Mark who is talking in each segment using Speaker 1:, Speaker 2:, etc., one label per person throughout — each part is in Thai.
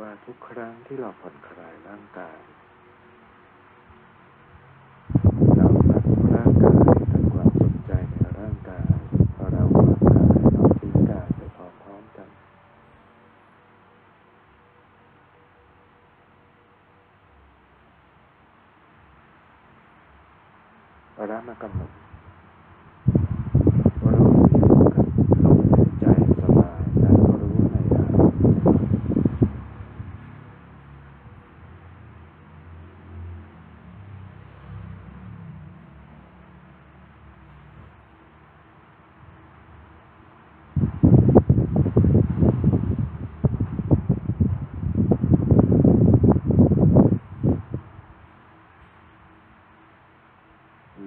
Speaker 1: ว่าทุกครั้งที่เราผ่อนคลายร่างกายเราตัดร่างกายตัดความสนใจในร่างกายพอเราวางกายเราทิ้งกายไปพร้อมๆกัน เราได้มากำหนดรู้อยู่กับลมหายใจสบายและรู้ในอารมณ์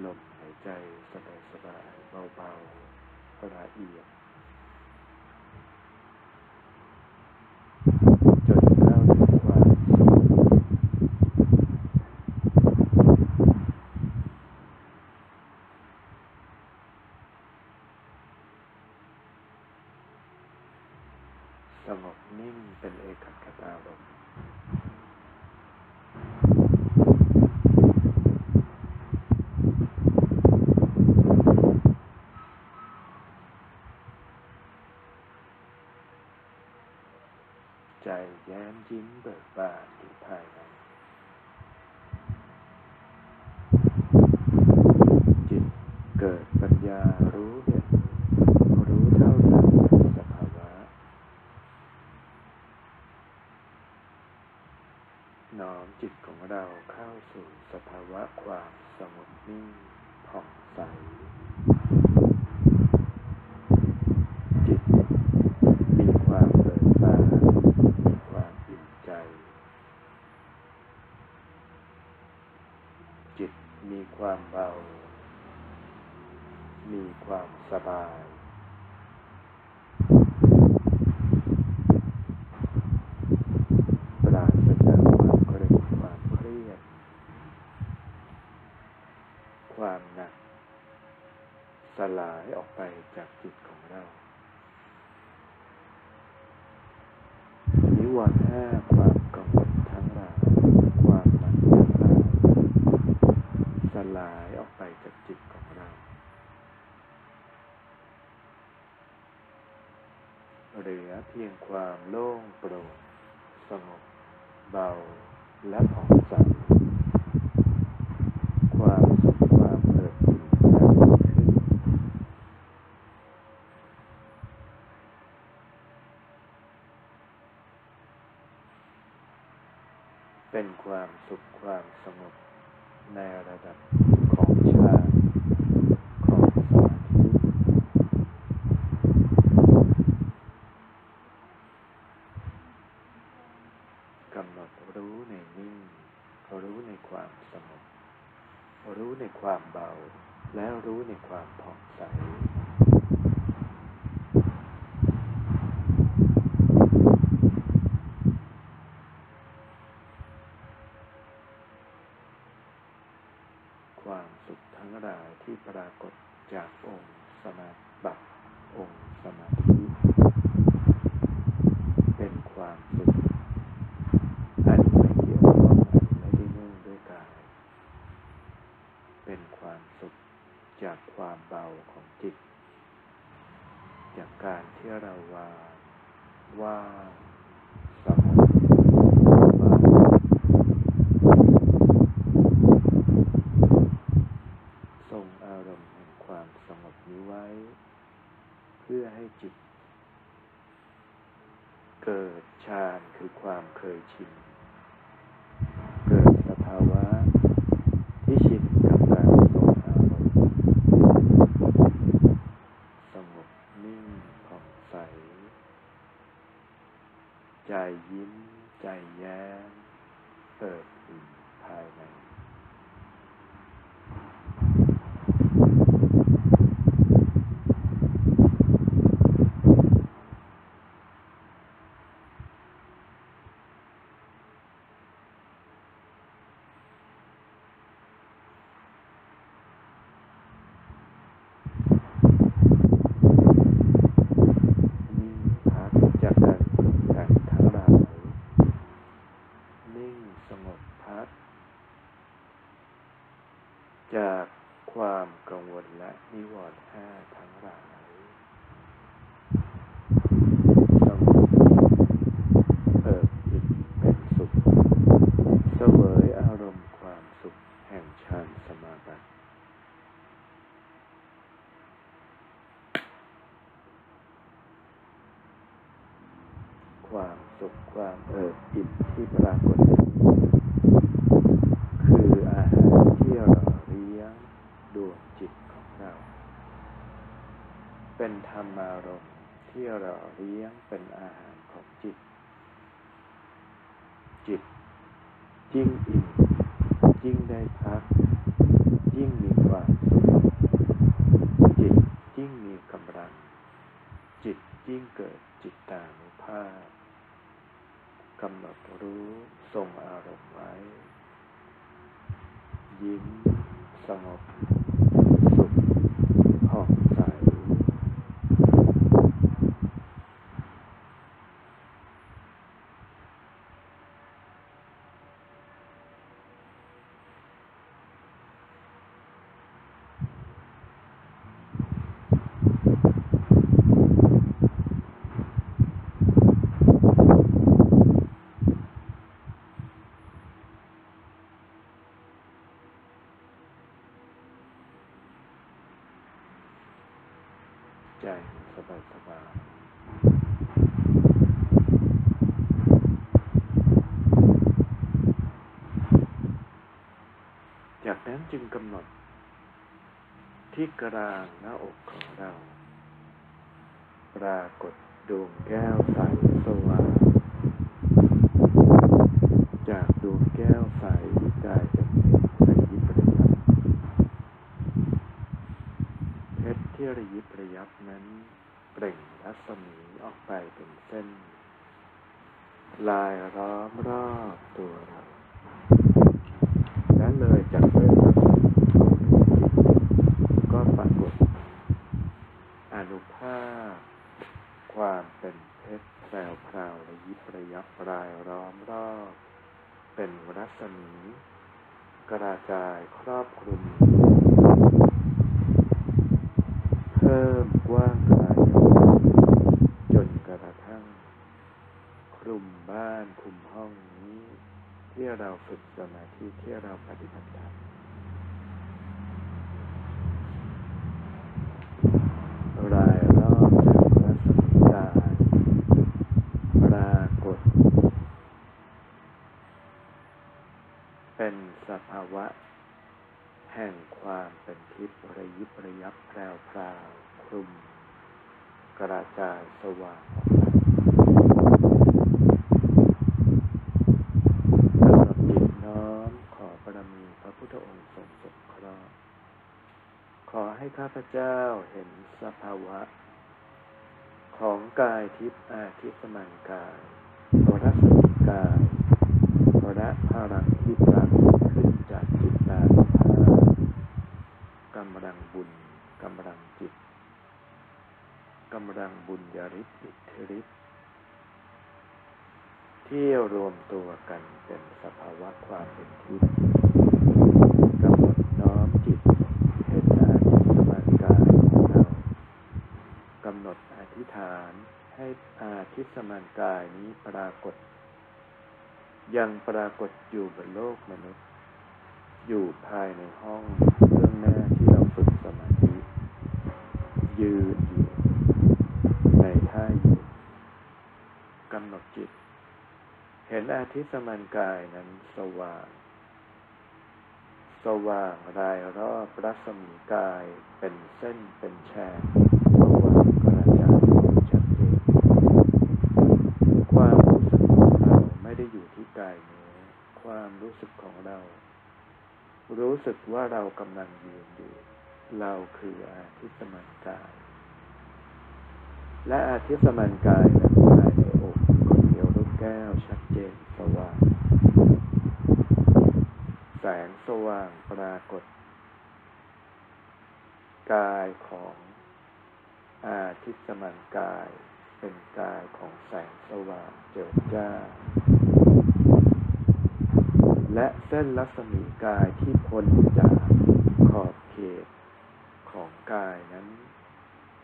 Speaker 1: ลมหายใจสบายๆเบาๆละเอียดจนเข้าถึงความสงบสงบนิ่งเป็นเอกคตารมณ์ ใจแย้มยิ้มเบิกบานอยู่ภายในจิตเกิดปัญญารู้เห็นรู้เท่าทันในสภาวะ น้อมจิตของเราเข้าสู่สภาวะความสงบนิ่งผ่องใส จิตมีความเบิกบานมีความอิ่มใจ จิตมีความเบา มีความสบาย ปราศจากความเกรงความเครียด ความหนัก สลายออก ไปจากจิตของเรา นิวรณ์ห้าความกังวลทั้งหลายความหนักทั้งหลายสลายออกไปจากจิตของเรา เหลือเพียงความโล่งโปร่งสงบเบาและผ่องใส ความสุขความเอิบอิ่มและเกิดขึ้น เป็นความสุข ความสงบในระดับของฌานของสมาธิกำหนดรู้ในนิ่งรู้ในความสงบรู้ในความเบา และรู้ในความผ่องใส ความสุขทั้งหลายที่ปรากฏจากองค์สมาบัติองค์สมาธิ เป็นความสุขอันไม่เกี่ยวข้องอันไม่ได้เนื่องด้วยกาย เป็นความสุขจากความเบาของจิต จากการที่เราวางว่างสงบเบา ทรงอารมณ์แห่งความสงบนิว ให้จิต เกิดฌานคือ ความเคยชิน เกิดสภาวะที่ชินกับการทรงอารมณ์สงบนิ่งผ่องใส ใจยิ้ม ใจแย้มเปิดอิ่มภายใน นิ่งพักจากการปรุงแต่งทั้งหลายนิ่งสงบพัก จากความกังวลและนิวรณ์ห้าทั้งหลายสงบเอิบอิ่มเป็นสุข เสวยอารมณ์ความสุขแห่งฌานสมาบัติ ความสุขความเอิบอิ่มที่ปรากฏนี้คืออาหารที่หล่อเลี้ยงดวงจิตของเรา เป็นธรรมารมณ์ที่ห เลี้ยงเป็นอาหารของจิต จิตยิ่งอิ่มยิ่งได้พัก ยิ่งมีความสุขจิตยิ่งมีกำลัง จิตยิ่งเกิดจิตตานุภาพกำหนดรู้ทรงอารมณ์ไว้ ยิ้ม สงบ สุขผ่องใส ใจสบายสบาย จึงกำหนด ที่กลางหน้าอกของเรา ปรากฏดวงแก้วใสสว่างจากดวงแก้วใสกลายเป็นเพชรระยิบระยับเพชรที่ระยิบระยับนั้นเปล่งรัศมีออกไปเป็นเส้น ลายล้อมรอบตัวเราและเลยจากเส้นรัศมีก็ปรากฏ อนุภาความเป็นเพชรแพรวพราวระยิบระยับรายล้อมรอบ เป็นรัศมี กระจายครอบคลุม เพิ่มกว้างขยายจนกระทั่ง คลุมบ้านคลุมห้องนี้ ที่เราฝึกสมาธิที่เราปฏิบัติธรรมรายรอบจากรัศมีกายปรากฏ เป็นสภาวะ แห่งความเป็นทิพย์ระยิบระยับ แพรวพราวคลุม กระจายสว่างออกไปกำหนดจิตน้อมขอบารมีพระพุทธองค์ทรงสงเคราะห์ขอให้ข้าพเจ้าเห็นสภาวะ ของกายทิพย์อาทิสมันกายรัศมีกายและพลังที่ปรากฏขึ้นจากจิตตานุภาพกำลังบุญ กำลังจิตกำลังบุญญาฤทธิ์อิทธิฤทธิ์ที่รวมตัวกันเป็นสภาวะความเป็นทิพย์กำหนดน้อมจิตเห็นอาทิสมานกายของเรากำหนดอธิษฐานให้อาทิสมานกายนี้ปรากฏ ยังปรากฏอยู่บนโลกมนุษย์ อยู่ภายในห้องเบื้องหน้าที่เราฝึกสมาธิ ยืนอยู่ในท่ายืนกำหนดจิต เห็นอาทิตย์สมันกายนั้นสว่าง สว่างรายรอบรัศมีกายเป็นเส้นเป็นแฉกสว่างกระจายชัดเจนความรู้สึกของเราไม่ได้อยู่ที่กายเนื้อความรู้สึกของเรา รู้สึกว่าเรากำลังยืนอยู่ เราคืออาทิตย์สมันกาย และอาทิตย์สมันกายนั้นภายในอกของเดียวลูกแก้วชัดเจนสว่าง แสงสว่างปรากฏ กายของอาทิตย์สมันกาย เป็นกายของแสงสว่างเจิดจ้าและเส้นรัศมีกายที่พ้นจากขอบเขต ของกายนั้น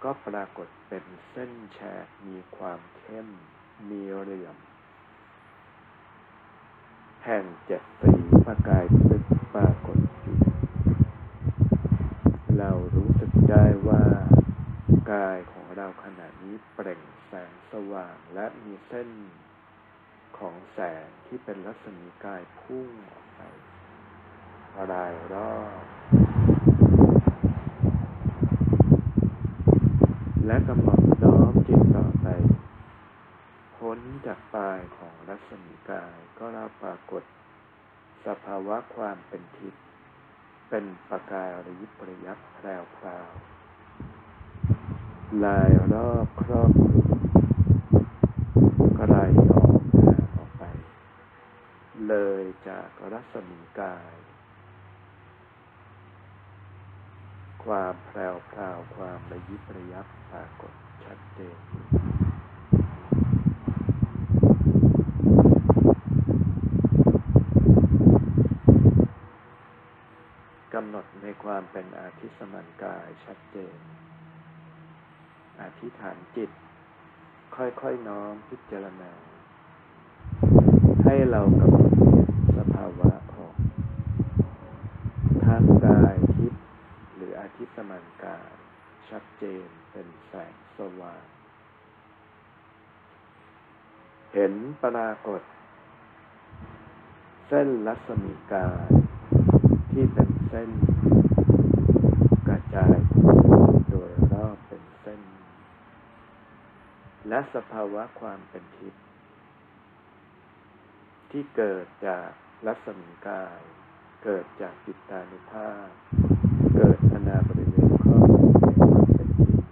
Speaker 1: ก็ปรากฏเป็นเส้นแฉกมีความเข้ม มีเหลี่ยม แห่งเจ็ดสีประกายตึกปรากฏอยู่เรารู้สึกได้ว่ากายของเราขณะนี้เปล่งแสงสว่างและมีเส้นของแสงที่เป็นรัศมีกายพุ่งออกไปรายรอบ และกำหนดน้อมจิตต่อไป พ้นจากปลายของรัศมีกายก็รับปรากฏ สภาวะความเป็นทิพย์เป็นประกายระยิบระยับแพรวพราวลายรอบครอบกระไรออกหาออกไป เลยจากรัศมีกาย ความแพรวพราวความระยิบระยับปรากฏชัดเจนกำหนดในความเป็นอาทิสมันกายชัดเจน อธิษฐานจิต ค่อยๆน้อมพิจารณา ให้เรากำหนดเห็นสภาวะของทั้งกายทิพย์หรืออาทิสมันกาย ชัด เจนเป็นแสงสว่าง เห็นปรากฏ เส้นรัศมีกายที่เป็นเส้น กระจายโดยรอบเป็นเส้น และสภาวะความเป็นทิพย์ที่เกิดจากรัศมีกาย เกิดจากจิตตานุภาพ เกิดอนาบริเวณครอบคลุมในความเป็นทิพย์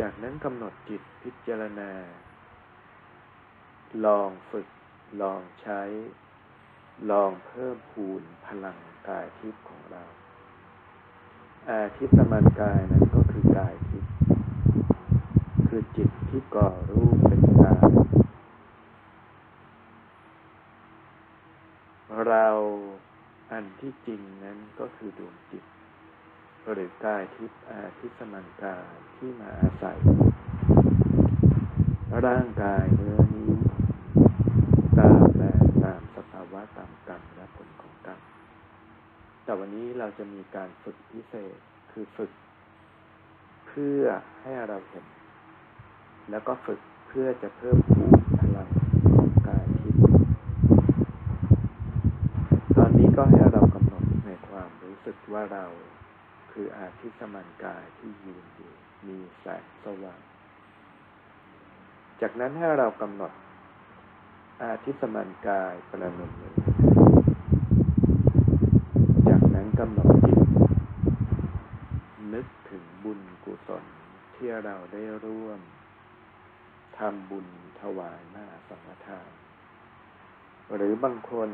Speaker 1: จา กำหนดจิตพิจารณา ลองฝึก ลองใช้ ลองเพิ่มพูนพลังกายทิพย์ของเรา อาทิตย์สมันกายนั้นก็คือกายทิพย์คือจิตที่ก่อรูปเป็นกาย เราอันที่จริงนั้นก็คือดวงจิตหรือกายทิพย์อาทิตสมันกายที่มาอาศัย ร่างกายเนื้อนี้ ตามแปลตามสภาวะตามกรรมและผลของกรรมแต่วันนี้เราจะมีการฝึกพิเศษคือฝึก เพื่อให้เราเห็น แล้วก็ฝึกเพื่อจะเพิ่มพูนพลังของกายทิพย์ตอนนี้ก็ให้เรากำหนดในความรู้สึกว่าเราคืออาทิตย์สมันกายที่ยืนอยู่มีแสงสว่าง จากนั้นให้เรากำหนด อาทิตย์สมันกายประนมมือจากนั้นกำหนดจิต นึกถึงบุญกุศลที่เราได้ร่วมทำบุญถวายหน้าสังฆทาน หรือบางคน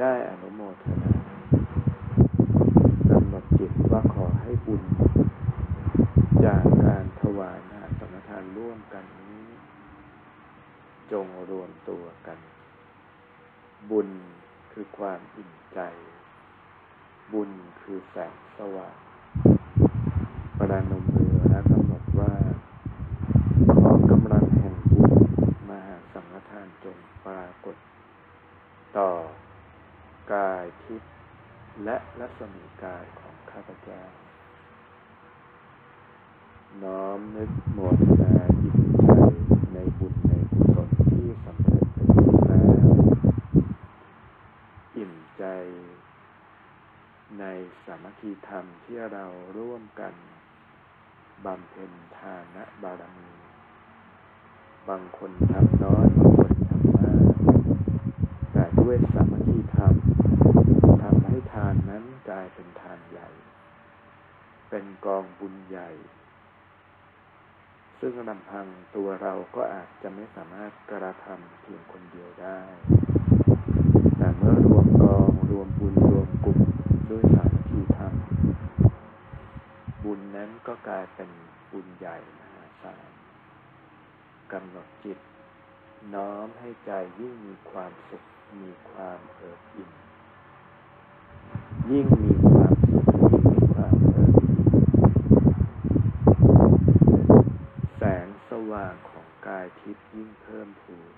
Speaker 1: ได้อนุโมทนากำหนดจิตว่าขอให้บุญ จากการถวายหน้าานร่วมกันนี้ จงรวมตัวกัน บุญคือความอิ่มใจ บุญคือแสงสว่างประนมมือและกำหนดว่าขอกำลังแห่งบุญมหาสังฆทานจงปรากฏ ต่อกายทิพย์และรัศมีกายของข้าพเจ้า น้อมนึกโมทนายินใจสำเร็จเป็นที่แล้วอิ่มใจ ในสามัคคีธรรมที่เราร่วมกันบำเพ็ญทานะบารมี บางคนทำน้อยบางคนทำมากแต่ด้วยสามัคคีธรรมทำให้ทานนั้นกลายเป็นทานใหญ่ เป็นกองบุญใหญ่ ซึ่งลำพังตัวเราก็อาจจะไม่สามารถกระทำเพียงคนเดียวได้ แต่เมื่อรวมกองรวมบุญรวมกลุ่มด้วยสามัคคีธรรม บุญนั้นก็กลายเป็นบุญใหญ่มหาศาลกำหนดจิต น้อมให้ใจยิ่งมีความสุขมีความเอิบอิ่มยิ่งมีความสุขยิ่งมีความเอิบอิ่ม แสงส ว่างของกายทิพย์ยิ่งเพิ่มพูน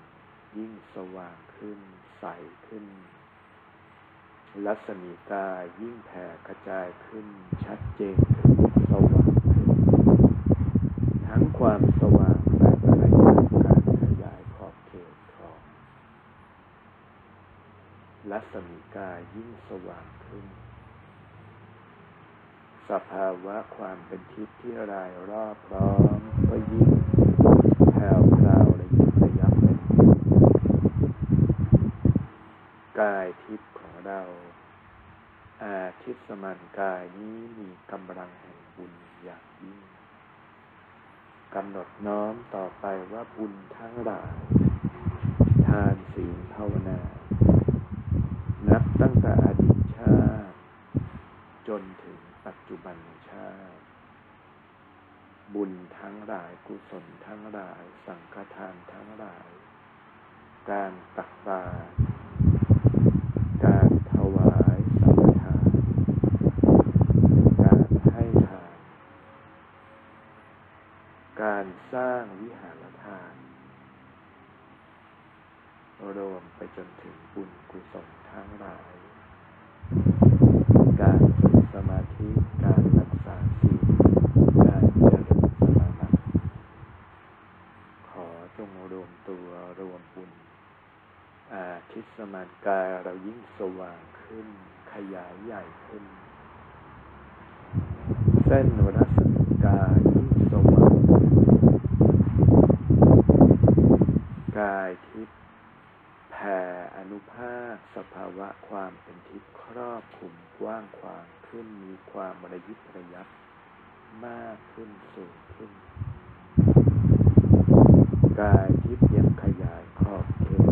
Speaker 1: ยิ่งสว่างขึ้น ใสขึ้นรัศมีกายยิ่งแผ่กระจายขึ้น ชัดเจนขึ้นสว่างขึ้น ทั้งความสว่างและระยะการขยายขอบเขตของรัศมีกายยิ่งสว่างขึ้น สภาวะความเป็นทิพย์ที่รายรอบร้อมก็ยิ่งแผ่วพราวระยิบระยับเป็นกายทิพย์ของเรา อาทิตย์สมานกายนี้มีกำลังแห่งบุญอย่างยิ่งกำหนดน้อมต่อไปว่าบุญทั้งหลายทานศีลภาวนา นับตั้งแต่อดีตชาติ จนถึงปัจจุบันชาติ บุญทั้งหลายกุศลทั้งหลาย สังฆทานทั้งหลาย การตักบาตรการถวายสังฆทาน การให้ทาน การ สร้างวิหารทาน รวมไปจนถึงบุญกุศลทั้งหลาย การฝึกสมาธิ การรักษาศีลการเจริญสมาธิขอจงรวมตัวรวมบุญ อาทิตย์สมานกายเรายิ่งสว่างขึ้น ขยายใหญ่ขึ้น เส้นรัศมีกายยิ่งสว่างขึ้น กายทิพย์แผ่อนุภาคสภาวะความเป็นทิพย์ครอบคลุมกว้างขวางขึ้นมีความระยิบระยับมากขึ้นสูงขึ้น กายทิพย์ยังขยายขอบเขต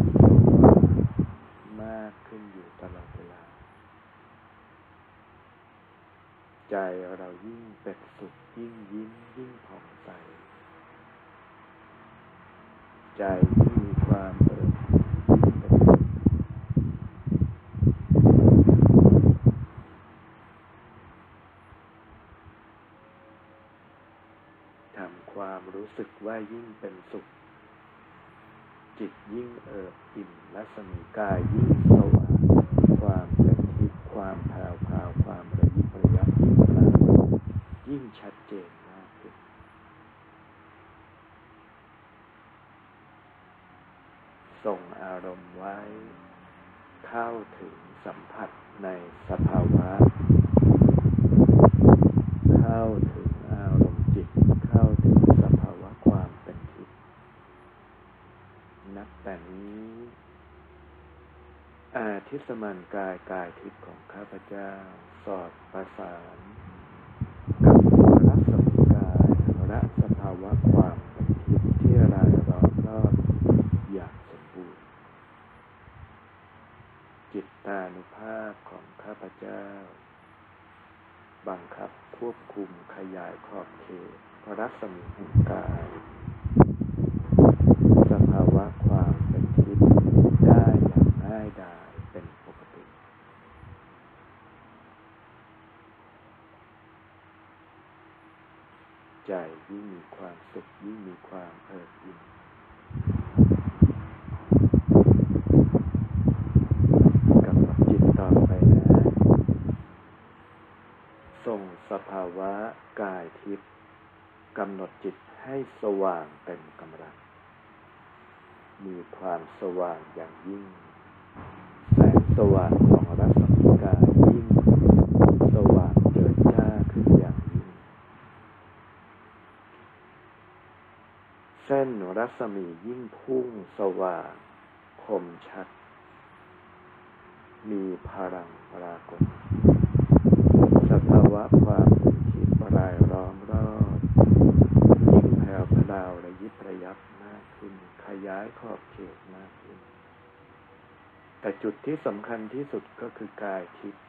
Speaker 1: มากขึ้นอยู่ตลอดเวลา ใจเรายิ่งเป็นสุขยิ่งยิ้มยิ่งผ่องใส ใจานทำความรู้สึกว่ายิ่งเป็นสุข จิตยิ่งเอิบอิ่มรัศมีกายยิ่งสว่างความเป็นทิพย์ความแผ่วพาวความระยิบระยับยิ่งปรากฏยิ่งชัดเจน ส่งอารมณ์ไว้ เข้าถึงสัมผัสในสภาวะ เข้าถึงอารมณ์จิต เข้าถึงสภาวะความเป็นทิพย์นับแต่นี้ อาทิสมานกายกายทิพย์ของข้าพเจ้า สอดประสาน กับรัศมีกายและสภาวะความเป็นทิพย์ที่รายล้อมรอบอย่างสมบูรณ์ จิตตานุภาพของข้าพเจ้า บังคับค วบคุมขยายขอบเขตรัศมีแห่งกาย สภาวะความเป็นทิพย์ได้อย่างง่ายดายเป็นปกติ ใจยิ่งมีความสุขยิ่งมีความเอิบอิ่มกำหนดจิตต่อไปนะ ส่งสภาวะกายทิพย์กำหนดจิตให้สว่างเต็มกำลัง มีความสว่างอย่างยิ่ง แสงสว่างของรัศมีกายยิ่ง สว่างเจิดจ้าขึ้นอย่างยิ่ง เส้นรัศมียิ่งพุ่งสว่าง คมชัด มีพลังปรากฏะความเป็นทิพย์รายล้อมรอบยิ่งแผ่วพราวและยิบระยับมากขึ้น ขยายขอบเขตมากขึ้น แต่จุดที่สำคัญที่สุดก็คือกายทิพย์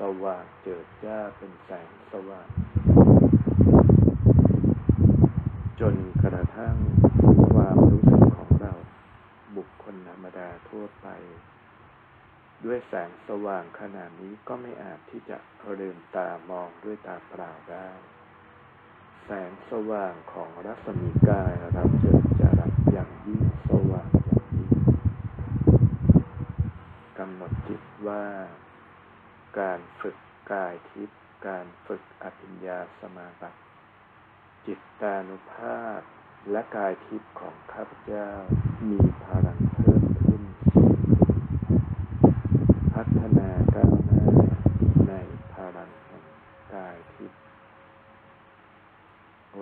Speaker 1: สว่างเจิดจ้าเป็นแสงสว่าง จนกระทั่งความรู้สึกของเรา บุคคลธรรมดาทั่วไป ด้วยแสงสว่างขนาดนี้ก็ไม่อาจที่จะลืมตามองด้วยตาเปล่าได้ แสงสว่างของรัศมีกายเราเจิดจรัสอย่างยิ่งสว่างอย่างยิ่งกำหนดจิตว่า การฝึกกายทิพย์การฝึกอภิญญาสมาบัติ จิตตานุภาพและกายทิพย์ของข้าพเจ้ามีพลังเพิ่มขึ้นสูงขึ้น พัฒนาก้าวหน้าในพลังแห่งกายทิพย์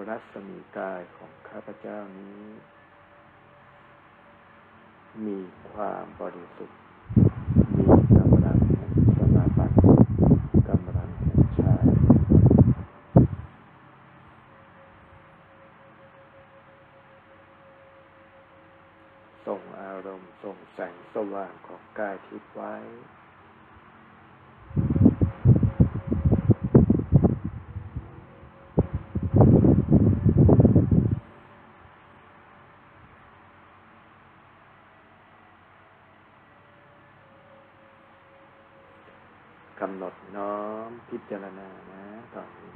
Speaker 1: รัศมีกายของข้าพเจ้านี้ มีความบริสุทธิ์ มีกำลังแห่งสมาบัติกำลังแห่งฌานส่งอารมณ์ส่งแสงสว่างของกายทิพย์ไว้ กำหนดน้อมพิจารณานะตอนนี้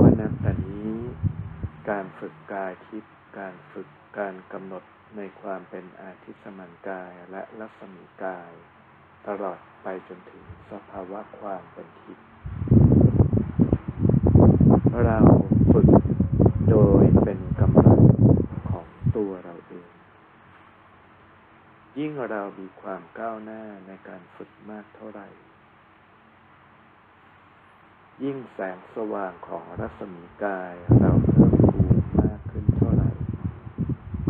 Speaker 1: ว่านับแต่นี้ การฝึกกายทิพย์การฝึ การกำหนดในความเป็นอาทิสมันกายและลักษมีกาย ตลอดไปจนถึงสภาวะความเป็นทิพย์เราฝึกโดยเป็นกำลังของตัวเราเอง ยิ่งเรามีความก้าวหน้าในการฝึกมากเท่าไหร่ ยิ่งแสงสว่างของรัศมีกายเราเพิ่มากขึ้นเท่าไหร่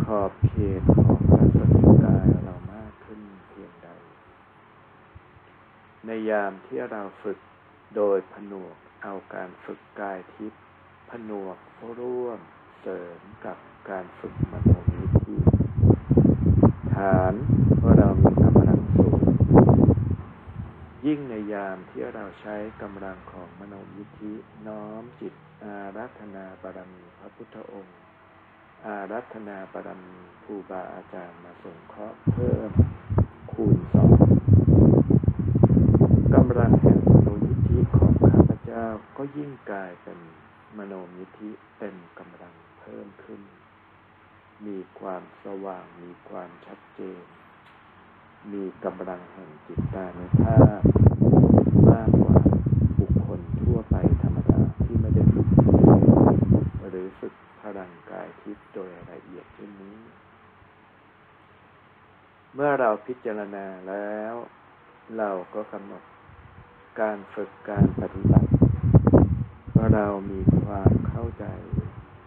Speaker 1: ข อบเขตของรัศมีกายเรามากขึ้นเพียงใด ในยามที่เราฝึกโดยผนวกเอาการฝึกกายทิพย์ผนวกร่วมเสริมกับการฝึกมโนวิธีฐานว่าเรามีกำลังสูง ยิ่งในยามที่เราใช้กำลังของมโนยิธิน้อมจิตอารัธนาบารมีพระพุทธองค์ อารัธนาบารมีครูบาอาจารย์มาสงเคราะห์เพิ่ม คูณสองกำลังแห่งมโนยิทธิของข้าพเจ้าก็ยิ่งกลายเป็นมโนยิทธิเต็มกำลังเพิ่มขึ้น มีความสว่างมีความชัดเจน มีกำลังแห่งจิตตานุภาพมากกว่าบุคคลทั่วไปธรรมดาที่ไม่ได้ฝึกหรือฝึกพลังกายทิพย์โดยละเอียดเช่นนี้ เมื่อเรารณาแล้ว เราก็กำหนดการฝึกการปฏิบัติเพราะเรามีความเข้าใจ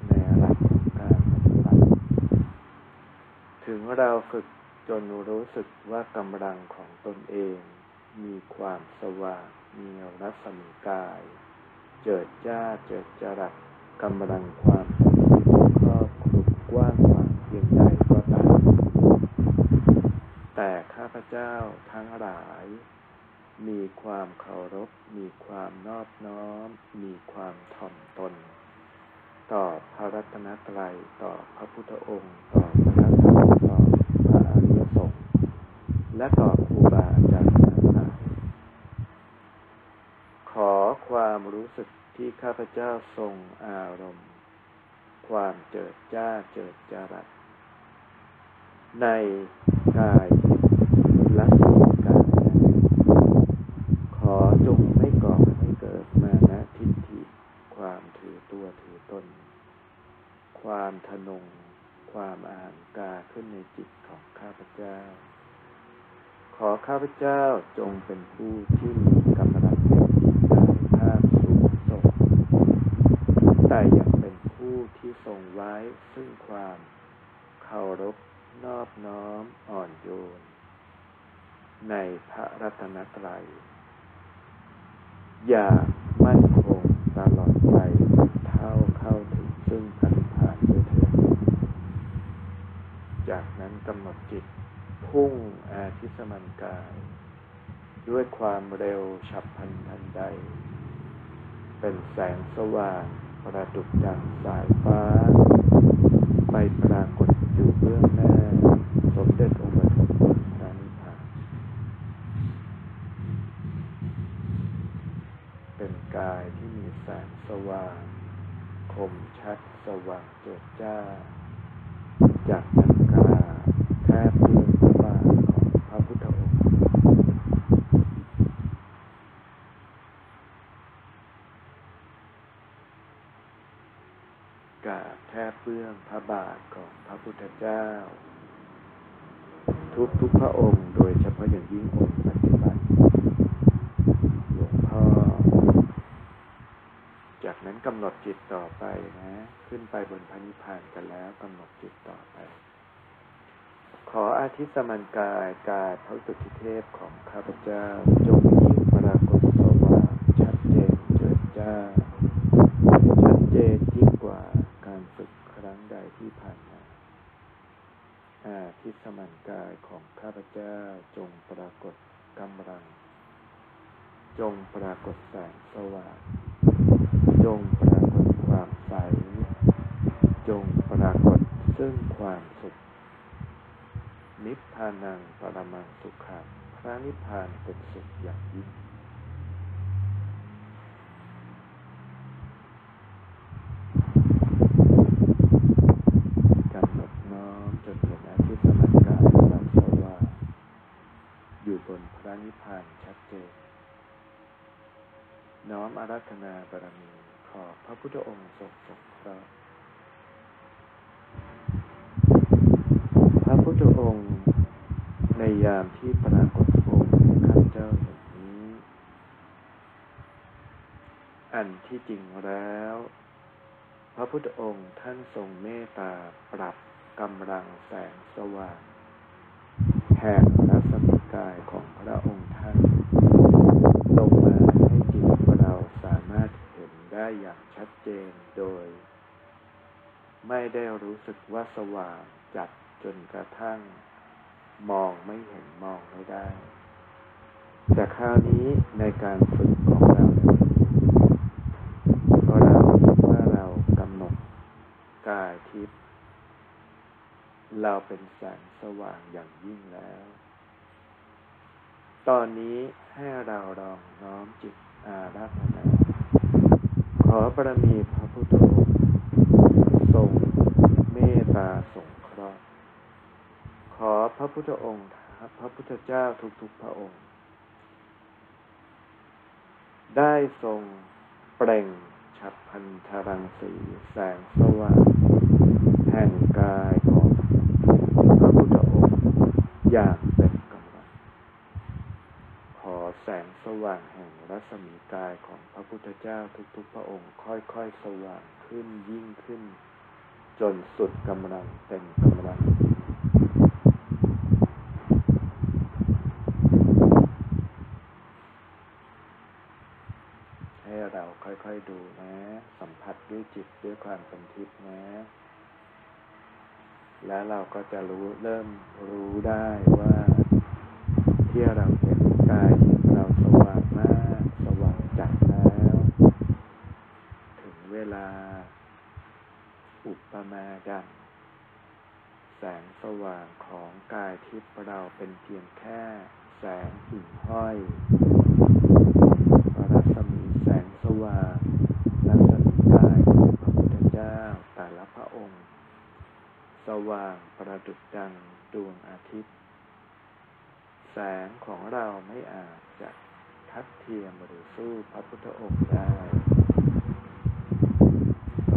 Speaker 1: ในหลักของการปฏิบัติ ถึงเราฝึกจนรู้สึกว่ากำลังของตนเอง มีความสว่างมีรัศมีกาย เจิดจ้าเจิดจรัสกำลังความมีครอบคลุมกว้างขวางเพียงใดก็ตาม แต่ข้า พเจ้าทั้งหลาย มีความเคารพ มีความนอบน้อม มีความถ่อมตน ต่อพระรัตนตรัยต่อพระพุทธองค์ ต่อพระธรรมต่อพระอริยสงฆ์และต่อครูบาอาจารย์ทั้งหลายขอความรู้สึกที่ข้าพเจ้าทรงอารมณ์ ความเจิดจ้าเจิดจรัสในกาย และสมกายนั้นขอจงไม่ก่อให้เกิดมานะทิฏฐิ ความถือตัวถือตน ความทนง ความอ่าหังกาขึ้นในจิตของข้าพเจ้า ขอข้าพเจ้าจงเป็นผู้ที่มีกำลังเป็นจิตใจภาพสูงส่งแต่ยังเป็นผู้ที่ทรงไว้ซึ่งความเคารพนอบน้อมอ่อนโยน ในพระรัตนตรัย อย่ามั่นคงตลอดไปเท่าเข้าถึงซึ่งพันธานด้วยเถิดจากนั้นกำหนดจิต พุ่งอาทิสมันกาย ด้วยความเร็วฉับพลันทันใด เป็นแสงสว่างประดุจดังสายฟ้า ไปปรากฏอยู่เบื้องหน้า สมเด็จองค์ปฐมบนพระนิพพานเป็นกายที่มี แสงสว่าง คมชัดสว่างเจิดจ้า จากนั้นกาแทบเพียงพระบาทของพระพุทธองค์กาบแทบเบื้องพระบาทของพระพุทธเจ้า ทุกทุกพระองค์โดยเฉพาะอย่างยิ่งองค์ปัจจุบันหลวงพ่อ จากนั้นกำหน ดจิตต่อไปนะ ขึ้นไปบนพระนิพพานกันแล้วกำหนดจิตต่อไป ขออาทิตย์สมันกายกายพระสุทธิเทพของข้าพเจ้า จงยิ่งปรากฏสว่างชัดเจนเจิดจ้า ชัดเจนยิ่งกว่าการฝึกครั้งใดที่ผ่านมาอาทิตย์สมันกายของข้าพเจ้าจงปรากฏกำลัง จงปรากฏแสงสว่างจงปราก ใส จงปรากฏซึ่งความสุข นิพพานังปรมังสุขังพระนิพพานเป็นสุขอย่างยิ่งกำหนดน้อมจนเห็นอาทิตย์สมัยกายกำลังสว่างอยู่บนพระนิพพานชัดเจน น้อมอารัธนาบารมี พระพุทธองค์ทรงสงเคราะห์พระพุทธองค์ในยามที่ปรากฏองค์ให้ข้าพเจ้าเห็นนี้ อันที่จริงแล้ว พระพุทธองค์ท่านทรงเมตตาปรับกำลังแสงสว่าง แห่งรัศมีกายของพระองค์ท่าน ลงมาให้จิตของเราสามารถเห็น ได้อย่างชัดเจนโดย ไม่ได้รู้สึกว่าสว่างจัดจนกระทั่ง มองไม่เห็นมองไม่ได้ แต่คราวนี้ในการฝึกของเราเราคิดว่าเรากำหนดกายทิพย์เราเป็นแสงสว่างอย่างยิ่งแล้ว ตอนนี้ให้เราลองน้อมจิตอาราธนา ขอบารมีพระพุทธองค์ทรงเมตตาสงเคราะห์ขอพระพุทธองค์พระพุทธเจ้าทุกๆพระองค์ ได้ทรงเปล่งฉับพันธรังสีแสงสว่างแห่งกายของพระพุทธองค์อย่างเป็นกำลัง ขอ แสงสว่างแห่งรัศมีกายของพระพุทธเจ้าทุกๆ พระองค์ค่อยๆ สว่างขึ้นยิ่งขึ้น จนสุดกำลังเต็มกำลังให้เราค่อยๆดูนะ สัมผัสด้วยจิตด้วยความเป็นทิพย์นะ แล้วเราก็จะรู้เริ่มรู้ได้ว่าที่เราเห็นกาย เราสว่างมากสว่างจัดแล้ว ถึงเวลา อุปมาดังแสงสว่างของกายทิพย์เราเป็นเพียงแค่แสงหิ่งห้อยรัศมีแสงสว่างรัศมีกายของพระพุทธเจ้าแต่ละพระองค์ สว่างประดุจดังดวงอาทิตย์ แสงของเราไม่อาจจะทัดเทียมหรือสู้พระพุทธองค์ได้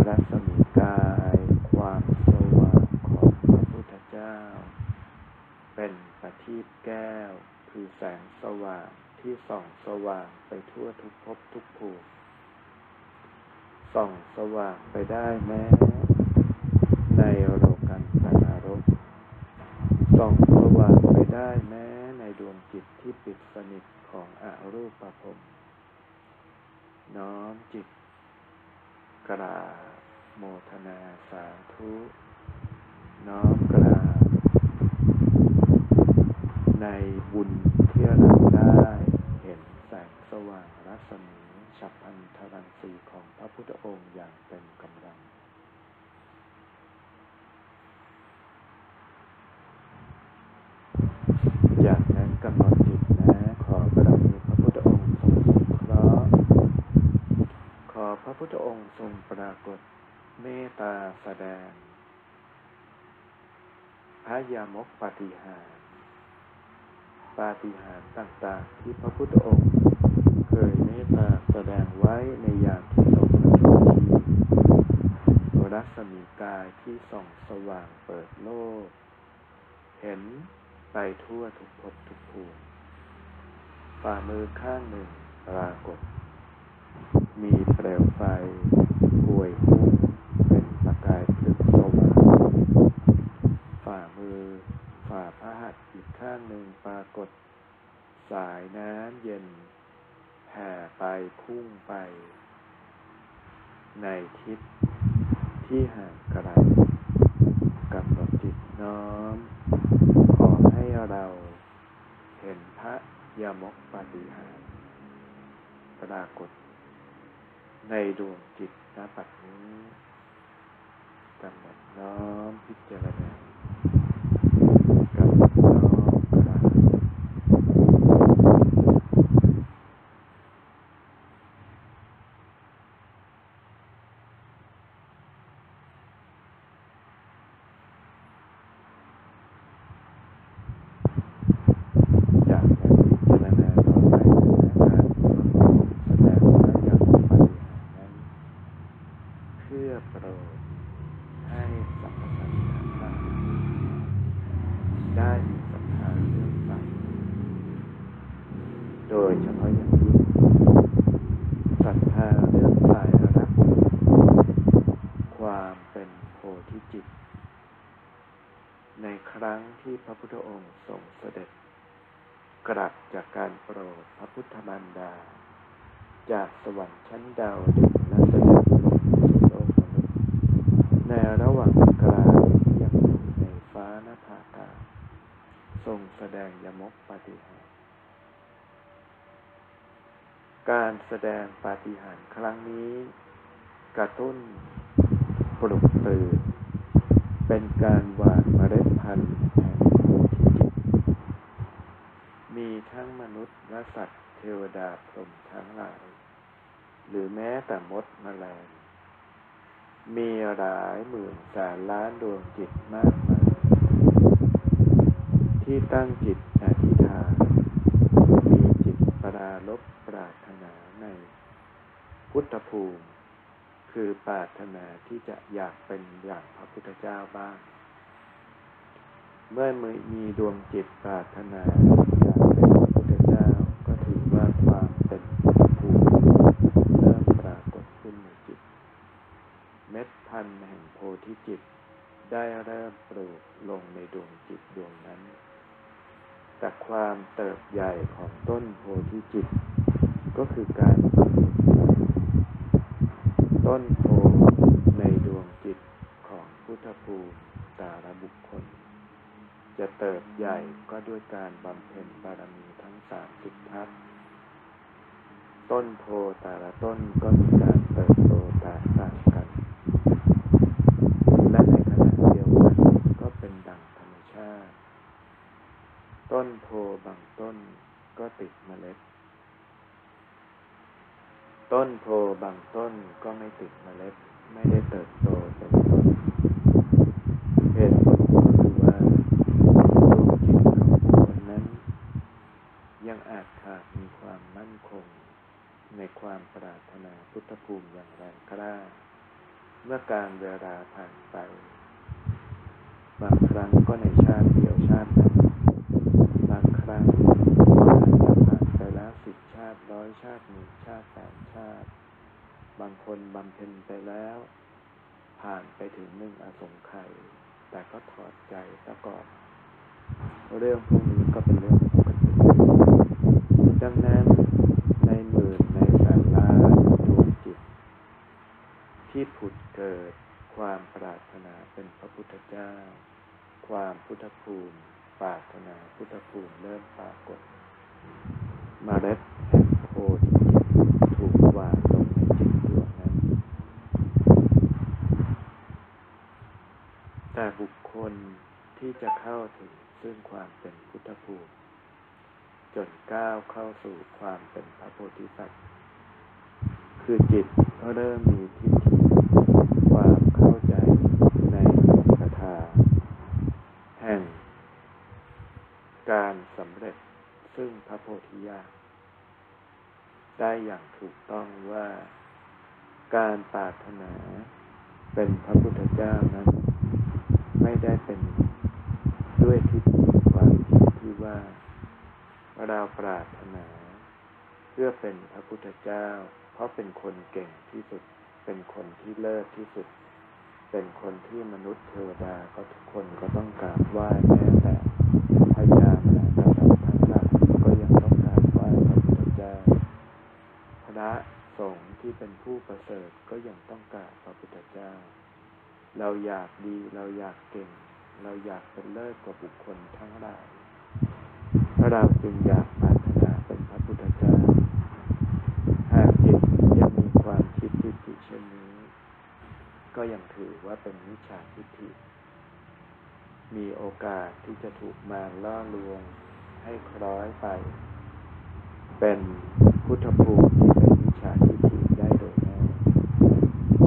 Speaker 1: รัศมีกายความสว่างของพระพุทธเจ้า เป็นประทีปแก้ว คือแสงสว่างที่ส่องสว่างไปทั่วทุกภพทุกภูมิส่องสว่างไปได้แม้ ในโลกันตนรกส่องสว่างไปได้แม้ ดวงจิตที่ปิดสนิทของอรูปภพน้อมจิต กราบโมทนาสาธุ น้อมกราบในบุญที่เราได้เห็นแสงสว่างรัศมีฉับพันธรังสีของพระพุทธองค์อย่างเต็มกำลัง จา กันกำหนดจิตนะ ขอบารมีพระพุทธองค์ทรงสงเคราะห์ขอพระพุทธองค์ทรงปรากฏเมตตาแสดง พระยามกปฏิหาร ปาฏิหาริย์ต่างๆ ที่พระพุทธองค์เคยเมตตาแสดงไว้ในยามที่ทรงพระชนชีรัศมีกายที่ส่องสว่างเปิดโลก เห็น ไปทั่วทุกภพทุกภูมิฝ่ามือข้างหนึ่งปรากฏ มีเปลวไฟพวยพุ่งเป็นประกายพลึกสว่างฝ่ามือฝ่าพระหัตถ์อีกข้างหนึ่งปรากฏ สายน้ำเย็นแผ่ไปพุ่งไป ในทิศที่ห่างไกลกำหนดจิตน้อม เราเห็นพระยมกปฏิหารปรากฏ ในดวงจิตณปัจนี้กำหนดน้อมพิจารณากำหนดน้อมกราบ จากนั้นพิจารณาต่อไปนะครับแสดงพระยามปฏิหารย์นั้น เพื่อโปรดให้สรรพสัตว์ทั้งหลายได้มีศรัทธาเลื่อมใสโดยเฉพาะอย่างยิ่งศรัทธาเลื่อมใสรักความเป็นโพธิจิต ในครั้งที่พระพุทธองค์ทรงเสด็จ กลับจากการโปรดพระพุทธมารดา จากสวรรค์ชั้นดาวดึงส์และเสด็จลงสู่โลกมนุษย์ในระหว่างกลางที่ยังอยู่ในฟ้านภาอากาศทรง แสดงยมกปาฏิหาริย์การแสดงปาฏิหาริย์ครั้งนี้ กระตุ้นปลุกตื่นเป็นการหว่านเมล็ดพันธุ์แห่งโพธิจิตมีทั้งมนุษย์และสัตว์เทวดาพรหมทั้งหลาย หรือแม้แต่มดแมลงมีหลายหมื่นแสนล้านดวงจิตมากมาย ที่ตั้งจิตอธิษฐาน มีจิตปรารบปรารถนาใน พุทธภูมิ คือปรารถนาที่จะอยากเป็นอย่างพระพุทธเจ้าบ้าง เมื่อมีดวงจิตปรารถนาอยากเป็นพระพุทธเจ้าก็ถือว่าความเป็นพุทธภูมิเริ่มปรากฏขึ้นในจิต เม็ดพันธุ์แห่งโพธิจิตได้เริ่มปลูกลงในดวงจิตดวงนั้น แต่ความเติบใหญ่ของต้นโพธิจิต ก็คือการต้นโพในดวงจิตของพุทธภูมิตาละบุคคล จะเติบใหญ่ก็ด้วยการบำเพ็ญบารมีทั้งสามสิบทัศต้นโพแต่ละต้นก็มีการเติบโตแตกต่างกัน และในขณะเดียวกันก็เป็นดังธรรมชาติ ต้นโพบางต้นก็ติดเมล็ด ต้นโพบางต้นก็ไม่ติดเมล็ด ไม่ได้เติบโตเป็นต้นเหตุผลก็คือว่าดวงจิตของคคลนั้น ยังอาจขาดมีความมั่นคง ในความปรารถนาพุทธภูมิอย่างแรงกล้า เมื่อการเวลาผ่านไป บางครั้งก็ในชาติเดียวชาตินั้นบางค ชาติหนึ่งชาติแสนชาติ บางคนบำเพ็ญไปแล้ว ผ่านไปถึงหนึ่งอสงไขยแต่ก็ถอดใจซะก่อนเรื่องพวกนี้ก็เป็นเรื่องปกติดังนั้นในหมื่นในแสนล้านดวงจิต ที่ผุดเกิดความปรารถนาเป็นพระพุทธเจ้า ความพุทธภูมิปรารถนาพุทธภูมิเริ่มปรากฏมเล็ด แห่งโพธิจิตถูกวางลงในจิตดวงนั้น แต่บุคคลที่จะเข้าถึงซึ่งความเป็นพุทธภูมิ จนก้าวเข้าสู่ความเป็นพระโพธิสัตว์ คือจิตเริ่มมีทิฏฐิความเข้าใจในศรัทธาแห่ง การสำเร็จซึ่งพระโพธิญาณ ได้อย่างถูกต้องว่า การปรารถนาเป็นพระพุทธเจ้านั้น ไม่ได้เป็นด้วยทิฏฐิความคิดที่ว่าเราปรารถนา เพื่อเป็นพระพุทธเจ้า เพราะเป็นคนเก่งที่สุด เป็นคนที่เลิศที่สุด เป็นคนที่มนุษย์เทวดาก็ทุกคนก็ต้องกราบไหว้แม้แต่พญามหากษัตริย์ทั้งหลายก็ยังต้องกราบไหว้พระพุทธเจ้า พระสงฆ์ ที่เป็นผู้ประเสริฐก็ยังต้องกราบพระพุทธเจ้า เราอยากดีเราอยากเก่ง เราอยากเป็นเลิศกว่าบุคคลทั้งหลายเราจึงอยากปรารถนาเป็นพระพุทธเจ้า หากจิตยังมีความคิดทิฏฐิเช่นนี้ ก็ยังถือว่าเป็นมิจฉาทิฏฐิ มีโอกาสที่จะถูกมารล่อลวงให้คล้อยไป เป็นพุทธภูมิที่เป็นมิจฉาทิฏฐิได้โดยแน่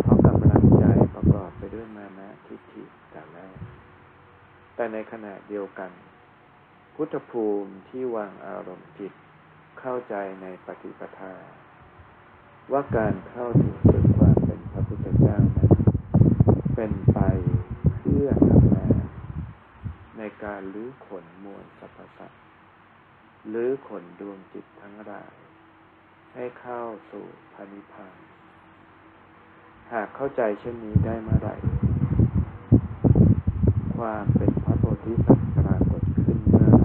Speaker 1: เพราะกำลังใจประกอบไปด้วยมานะทิฏฐิแต่แรกแต่ ในขณะเดียวกัน พุทธภูมิที่วางอารมณ์จิตเข้าใจในปฏิปทา ว่าการเข้าถึงซึ่งความเป็นพระพุทธเจ้านั้นเป็นไปเพื่อทำงานในการลื้อขนมวลสรรพสัตว์ลื้อขนดวงจิตทั้งหลาย ให้เข้าสู่พระนิพพานหากเข้าใจเช่นนี้ได้เมื่อไหร่ ความเป็น ธิสัตว์ปรากฏขึ้นเมื่อไร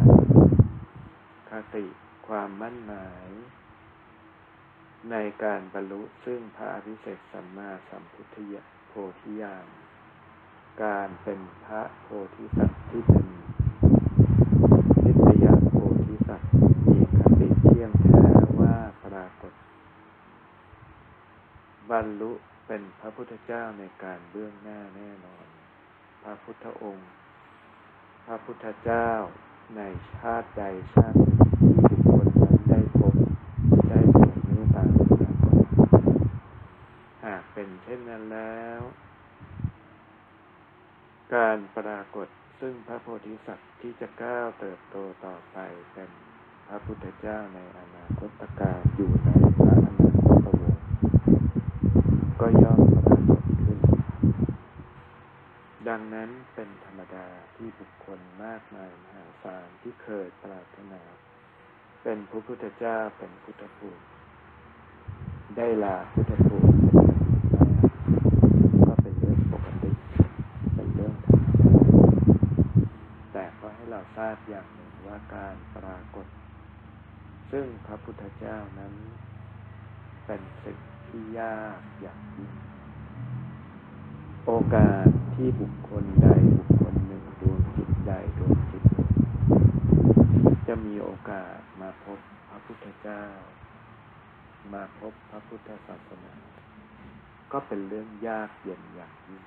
Speaker 1: คติความมั่นหมาย ในการบรรลุซึ่งพระอภิเศกสัมมาสัมพุทธยโพธิญาณการเป็นพระโพธิสัตว์ที่เป็นนิตยโพธิสัตว์มีคติเที่ยงแท้ว่าปรากฏ บรรลุเป็นพระพุทธเจ้าในการเบื้องหน้าแน่นอน พระพุทธองค์ พระพุทธเจ้า ในชาติใดชาติที่บุคคลนั้นได้พบได้ทรงเมตตาปรากฏหากเป็นเช่นนั้นแล้ว การปรากฏซึ่งพระโพธิสัตว์ที่จะก้าวเติบโตต่อไปเป็นพระพุทธเจ้าในอนาคตการอยู่ในพระอนาคตวงศ์ก็ย่อมปรากฏขึ้น ดังนั้นเป็นธรรมดาที่บุคคลมากมายมหาศาลที่เคยปรารถนา เป็นพระพุทธเจ้าเป็นพุทธภูมิได้ลาพุทธภูมิก็เป็นเรื่องปกติ เป็นเรื่องธรรมดาแต่ก็ให้เราทราบอย่างหนึ่งว่าการปรากฏ ซึ่งพระพุทธเจ้านั้น เป็นสิ่งที่ยากอย่างยิ่งโอกาส ที่บุคคลใดบุคคลหนึ่งดวงจิตใดดวงจิตหนึ่งจะมีโอกาสมาพบพระพุทธเจ้า มาพบพระพุทธศาสนา ก็เป็นเรื่องยากเย็นอย่างยิ่ง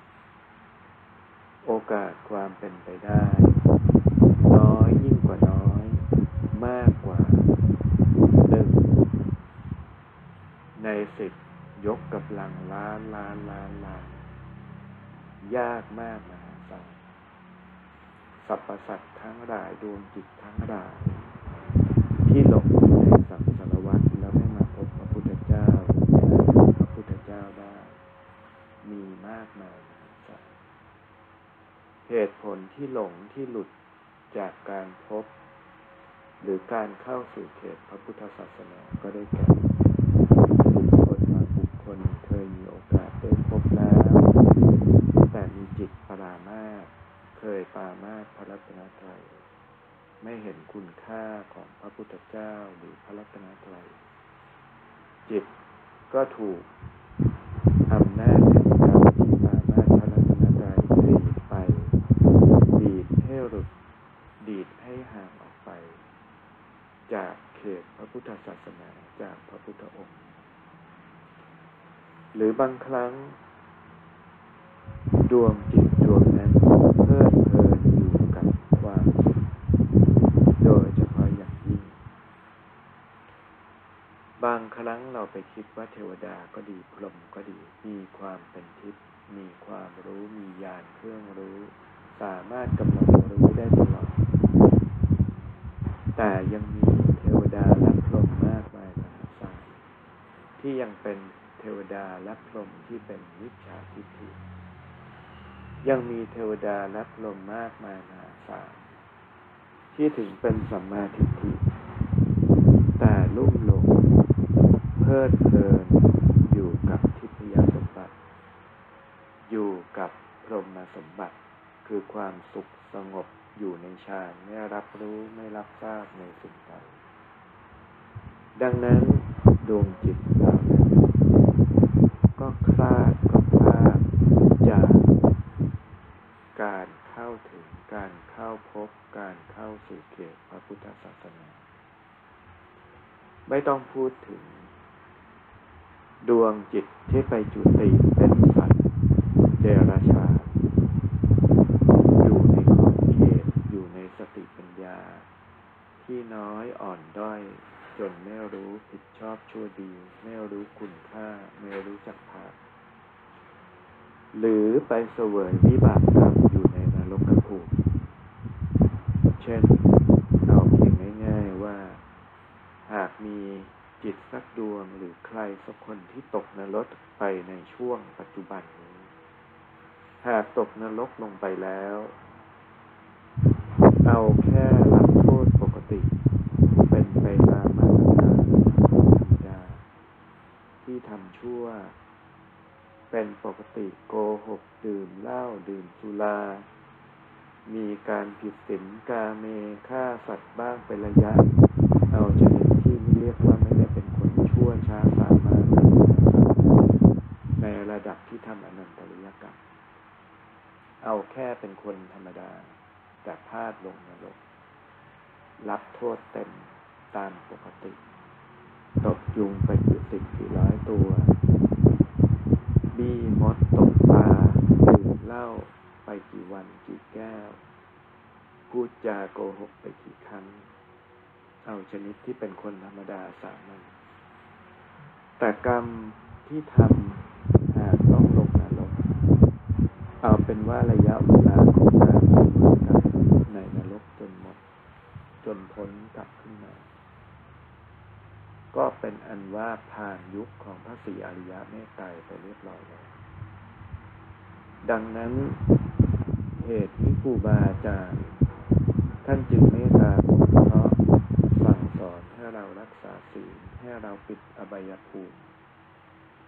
Speaker 1: โอกาสความเป็นไปได้ น้อยยิ่งกว่าน้อย มากกว่าหนึ่งในสิบยกกำลังล้านล้านล้านล้าน ยากมากมนาครัสรรพสัตว์ทั้งหลายดวงจิตทั้งหลายที่หลบในสังสารวัฏแล้วไม่มาพบพระพุทธเจ้าได้พระพุทธเจ้าได้ มีมากมายนะครับเหตุผลที่หลงที่หลุดจากการพบ หรือการเข้าสู่เขตพระพุทธศาสนาก็ได้แก่บุคคลบางบุคคลเคยมีโอกาสได้พบแล้ว จิตปรามาสเคยปรามาสพระรัตนตรัย ไม่เห็นคุณค่าของพระพุทธเจ้าหรือพระรัตนตรัย จิตก็ถูกอำนาจแห่กรรที่ปามาสพระรัตนตรัยรีบไป ดีดให้หลุดดีดให้ห่างออกไป จากเขตพระพุทธศาสนาจากพระพุทธองค์ หรือบางครั้ง ดวงจิตดวงนั้นเพลิดเพลินอยู่กับความสุขโดยเฉพาะอย่างยิ่ง บางครั้งเราไปคิดว่าเทวดาก็ดีพรหมก็ดี มีความเป็นทิพย์มีความรู้มีญาณเครื่องรู้ สามารถกำหนดรู้ได้ตลอด แต่ยังมีเทวดาและพรหมมากมายมหาศาลที่ยังเป็นเทวดาและพรหมที่เป็นมิจฉาทิฏฐิ ยังมีเทวดาและพรหมมากมายมหาศาลที่ถึงเป็นสัมมาทิฏฐิแต่ลุ่มหลงเพลิดเพลินอยู่กับทิพยสมบัติ อยู่กับพรหมสมบัติ คือความสุขสงบอยู่ในฌานไม่รับรู้ไม่รับทราบในสิ่งใดดังนั้นดวงจิตเราก็คลาดก็พลาดจาก การเข้าถึงการเข้าพบการเข้าสู่เขตพระพุทธศาสนา ไม่ต้องพูดถึง ดวงจิตที่ไปจุติเป็นสัตว์เดรัจฉานอยู่ในขอบเขตอยู่ในสติปัญญา ที่น้อยอ่อนด้อยจนไม่รู้ผิดชอบชั่วดี ไม่รู้คุณค่า ไม่รู้จักภาพ หรือไปเสวยวิบากกรรมอยู่ในนรกภูมิเช่นเอาเพียงง่ายๆว่า หากมีจิตสักดวงหรือใครสักคนที่ตกนรกไปในช่วงปัจจุบันนี้ หากตกนรกลงไปแล้ว เอาแค่รับโทษปกติ เป็นไปตามมาตรฐานธรรมดาที่ทำชั่ว เป็นปกติโกหกดื่มเหล้าดื่มสุรา มีการผิดศีลกาเมฆ่าสัตว์บ้างเป็นระยะ เอาชนิดที่เรียกว่าไม่ได้เป็นคนชั่วช้าสามารถในระดับที่ทำอนันตริยกรรม เอาแค่เป็นคนธรรมดา แต่พลาดลงนรก รับโทษเต็มตามปกติ ตกยุงไปกี่สิบกี่ร้อยตัว บีมดตกปลาดื่มเหล้าไปกี่วันกี่แก้ว พูดจาโกหกไปกี่ครั้ง เอาชนิดที่เป็นคนธรรมดาสามัญแต่กรรมที่ทำหากต้องลงนรกเอาเป็นว่าระยะเวลาของการสมกับในนรกจนหมด จนพ้นกับ ก็เป็นอันว่าผ่านยุคของพระศรีอริยะเมตไตรไปเรียบร้อยแล้ว ดังนั้นเหตุที่ครูบาอาจารย์ท่านจึงเมตตาเคราะสั่งสอนให้เรารักษาศีลให้เราปิดอบายภูมิ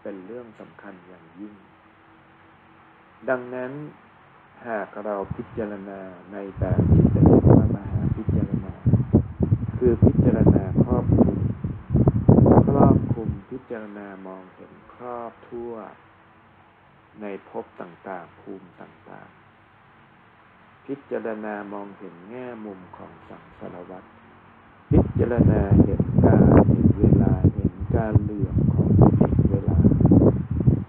Speaker 1: เป็นเรื่องสำคัญอย่างยิ่ง ดังนั้นหากเราพิจารณาในแบบที่เป็นเรียกว่ามหาพิจารณา คือพิจารณาครอบคลุม ครอบคลุมพิ จารณามองเห็นครอบทั่ว ในภพต่างๆ ภูมิต่างๆ พิจารณามองเห็นแง่มุมของสังสารวัฏพิจารณาเห็นการเห็นเวลาเห็นการเหลื่อมของเห็นเวลา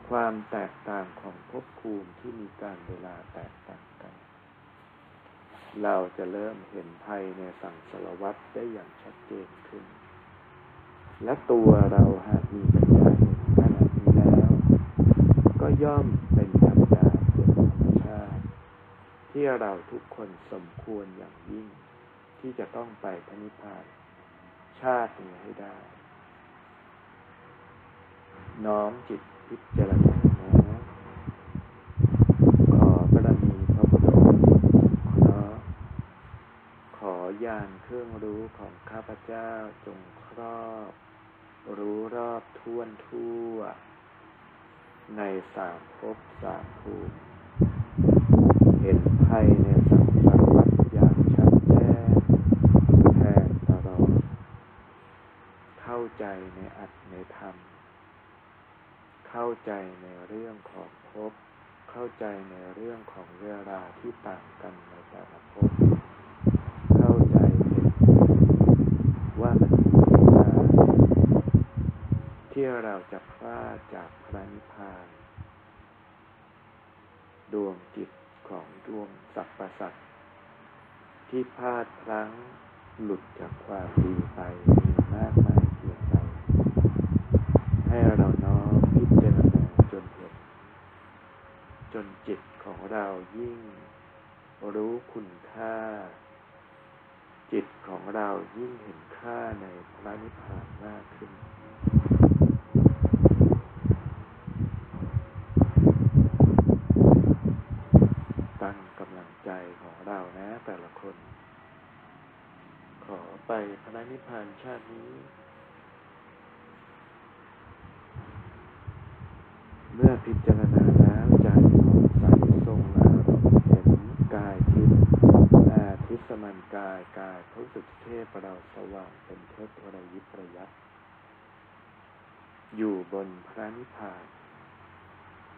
Speaker 1: ความแตกต่างของภพภูมิที่มีการเวลาแตกต่างกัน เราจะเริ่มเห็นภัยในสังสารวัฏได้อย่างชัดเจนขึ้น และตัวเราหากมีปัญญาเห็นขนาดนี้แล้ว ก็ย่อมเป็นปัญญาเกิดธรรมชาติ ที่เราทุกคนสมควรอย่างยิ่ง ที่จะต้องไปพนิพพานชาตินี้ให้ได้ น้อมจิตพิจารณานะขอบารมีพระพุทธองค์ทรขอยานเครื่องรู้ของข้าพเจ้าจงครอบ รู้รอบท่วนทั่ว ในสามภพสามภูมิเห็นภัยในสังสารวัฏอย่างชัดแจ้งแทงตลอด เข้าใจในอัตในธรรม เข้าใจในเรื่องของภพเข้าใจในเรื่องของเวลาที่ต่างกันในแต่ละภพเข้าใจเห็นว่ามันมีเวลา ที่เราจะพลาดจากพระนิพพาน ดวงจิตของดวงสรรพสัตว์ที่พลาดพลั้งหลุดจากความดีไปมีมากมายเพียงใดให้เราน้อมพิจารณาจนเห็นจนจิตของเรายิ่งรู้คุณค่า จิตของเรายิ่งเห็นค่าในพระนิพพานมากขึ้น ตั้งกำลังใจของเรานะ แต่ละคน ขอไปพระนิพพานชาตินี้ เมื่อพิจารณาแล้วใจของใสทรงอารมณ์เห็นกายทิพย์อาทิสมันกายกายพระสุทธิเทพเราสว่างเป็นเทพวรยิบระยับอยู่บนพระนิพพาน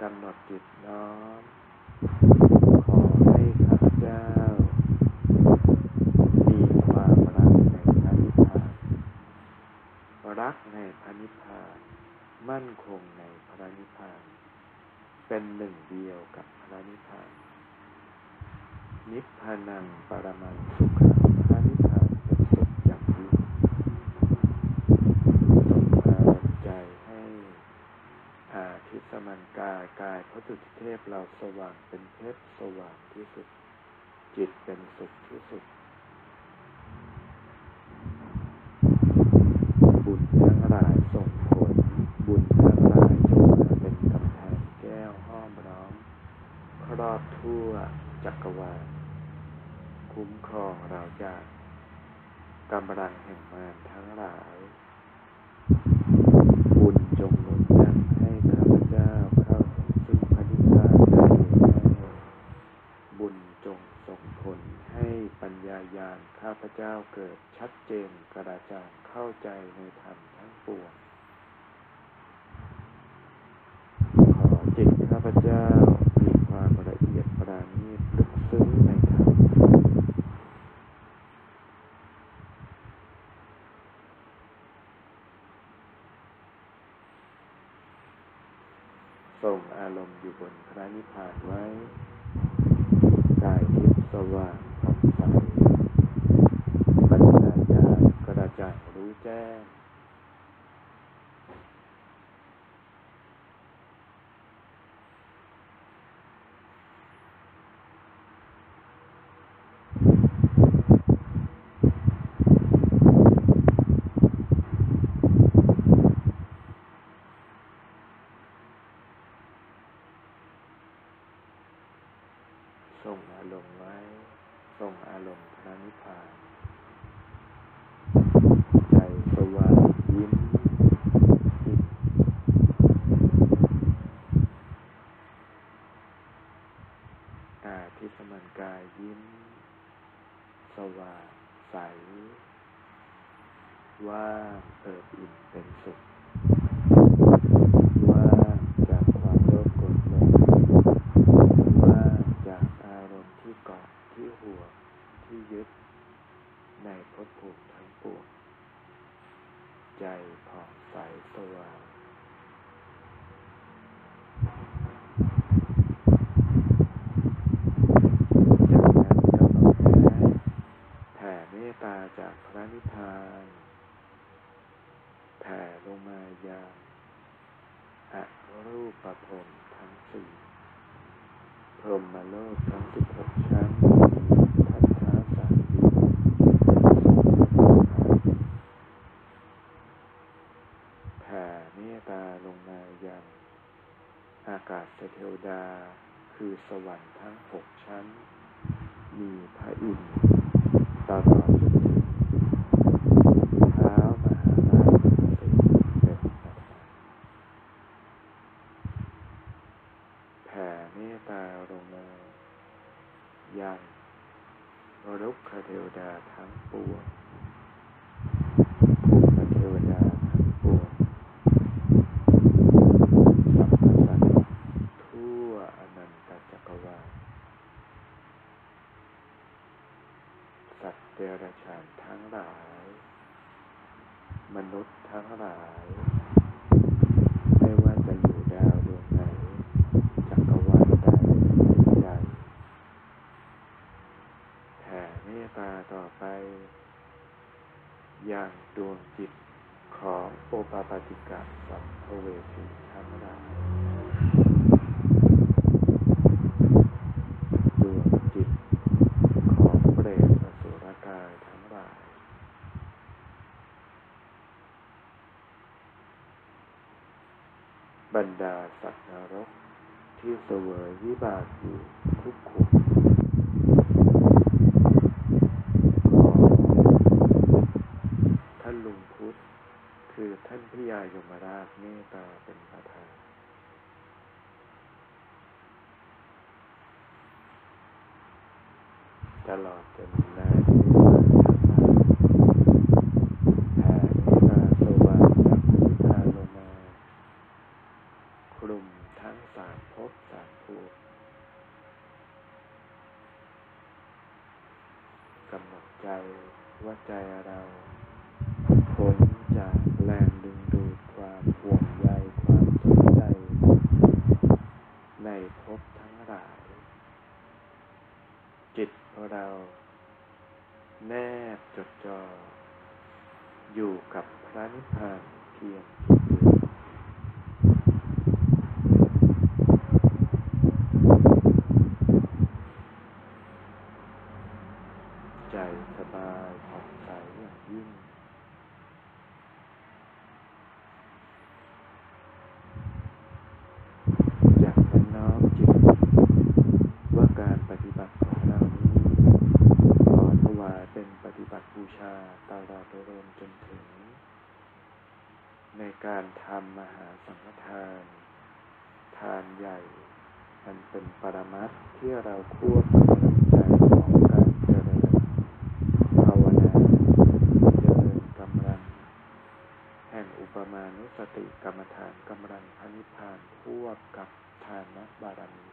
Speaker 1: กำหนดจิตน้อม ขอให้ข้าพเจ้า มีความรักในพระนิพพาน รักในพระนิพพาน มั่นคงในพระนิพพาน เป็นหนึ่งเดียวกับพระนิพพาน นิพพานังปรมังสุขังพระนิพพานเป็นสุขอย่างยิ่งส่งอารใจให้อาทิสมันกายกายพระสุทธิเทพเราสว่างเป็นเทพสว่างที่สุด จิตเป็นสุขที่สุด บุญทั้งหลายส่งผล บุญทั้งหลายจงมาเป็นกำแพงแก้วห้อมร้อม คร อบทั่วจักรวาล คุ้มครองเราจากกำลังแห่งมารทั้งหลาย บุญจงหนุนนำให้ข้าพเจ้าเข้าถึงซึ่งพระนิพพานได้โดยง่ายบุญจงส่งผลให้ปัญญายาณข้าพเจ้าเกิดชัดเจนกระจ่างเข้าใจในธรรมทั้งปวง ขอจิตข้าพเจ้ามีความละเอียดปราณีตลึกซึ้งในธรรม ส่งอารมณ์อยู่บนพระนิพพานไว้กายทิพย์สว่างผ่องใสปัญญาญาณกระจ่างรู้แจ้ง ส่งอารมณ์ไว้ ส่งอารมณ์พระนิพพาน ใจสว่างยิ้มอิ่มกายที่สมันกา ยิ้ม สว่างใส ว่างเอิบอิ่มเป็นสุข ว่างจากความโลภโกรธหลง ว่างจากอารมณ์ที่เกาะที่ห่วงที่ยึด ในภพภูมิทั้งปวง ใจผ่องใสสว่าง จากนั้นกำหนดแผ่แผ่เมตตาจากพระนิพพาน แผ่ลงมายังอรูปภพทั้งสี่พรหมโลกทั้งสิบหกชั้นทัศนสามดินแผ่เมตตาลงมายัง อากาศเท วดา คือสวรรค์ทั้งหกชั้น มีพระอินทร์ตลอดจนถึงเท้ามหาราชสีเป็นประธานแผ่เมตตาลงมายังรุกขเทวดาทั้งปวง อย่างดวงจิตของโอปาปา ติกะสัมภเวสีทั้งหลายดวงจิตของเปรตอสุรกายทั้งหลาย บรรดาสัตว์นรกที่เสวยวิบากอยู่ทุกขุมของท่านลุงพุทธ คือท่านพระยายมราชเมตตาเป็นประธาน ตลอดจนแลที่ว่าแผ่เมตตาสว่างจากพระนิพพานลงมา คลุมทั้งสามภพสามภูมิกำหนดใจว่าใจเราพ้นจากแรงดึงดูดความห่วงใยความสนใจ ในภพทั้งหลาย จิตของเรา แนบจดจ่ออยู่กับพระนิพพานเพียงจิตเดียว ใจสบายผ่อนใสอย่างยิ่ง จากนั้นน้อมจิต ว่าการปฏิบัติของเรานี้ขอถวายเป็นปฏิบัติบูชาตลอดรวมจนถึง ในการทำมหาสังฆทาน ทานใหญ่ มันเป็นปรมัตถ์ ที่เราควบกำลังใจของการเจริญภาวนาเจริญกำลัง แห่งอุปมาณุสติกรรมฐานกำลังพระนิพพานควบกับทานนับารมี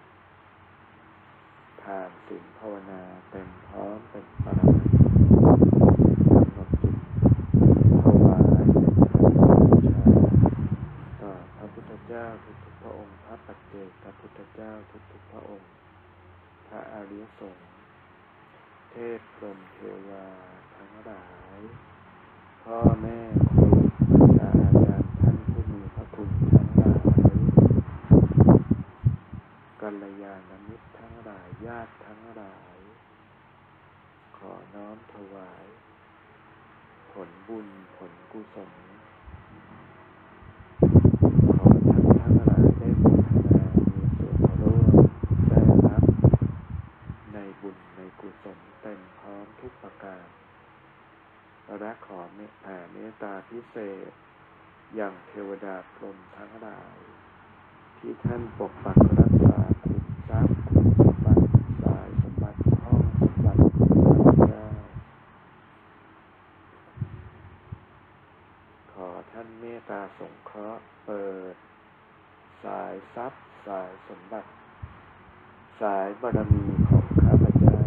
Speaker 1: ทานสิ่งภาวนาเต็มพร้อมเป็นปรมัตถ์กำหนดจิตถวายเป็นพระบูชา ต่อพระพุทธเจ้าทุกๆพระองค์ พระปัจเจกพระพุทธเจ้าทุกๆพระองค์ พระอริยสงฆ์ เทพพรหมเทวาทั้งหลาย พ่อแม่ครูอาจารย์อาจารย์ท่านผู้มีพระคุณทั้งหลายกัลยาณมิตรทั้งหลาย ญาติทั้งหลาย ขอน้อมถวาย ผลบุญผลกุศล ขอท่านทั้งหลายได้บูชามีส่วนร่วมได้รับ ในบุญในกุศลเต็มพร้อมทุกประการ และ ขอเมตแผ่เมตตาพิเศษ อย่างเทวดาพรหมทั้งหลาย ที่ท่านปกปักรักษาขุมทรัพย์ขุมสมบัติสายสมบัติห้องสมบัติของข้าพเจ้าขอท่านเมตตาสงเคราะห์เปิด สายทรัพย์สายสมบัติ สายบารมีของข้าพเจ้า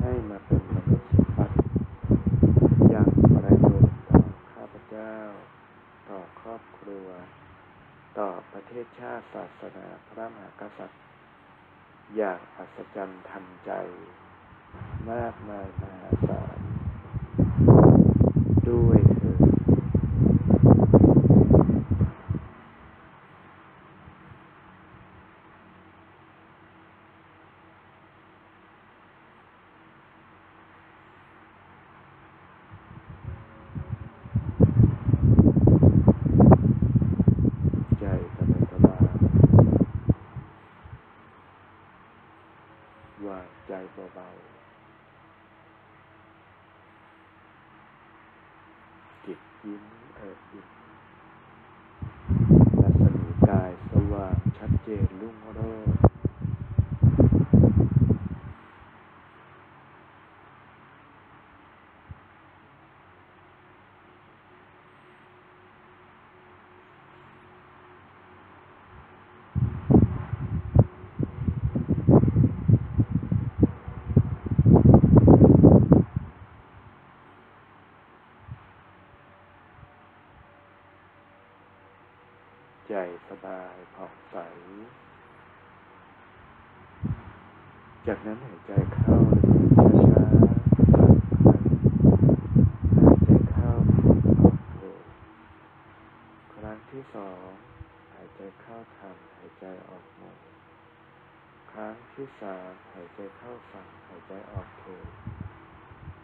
Speaker 1: ให้มาเป็นมนุษย์สมบัติอย่างประโยชน์ต่อข้าพเจ้า ต่อครอบครั ว ต่อประเทศชาติศาสนาพระมหากษัตริย์ อย่างอัศจรรย์ทันใจ มากมายมหาศาล ใจสบายผ่องใส จากนั้นหายใจเข้าช้าๆที่สองหายใจเข้าทำหายใจออกโมครั้งที่สามหายใจเข้าสั่งหายใจออกเท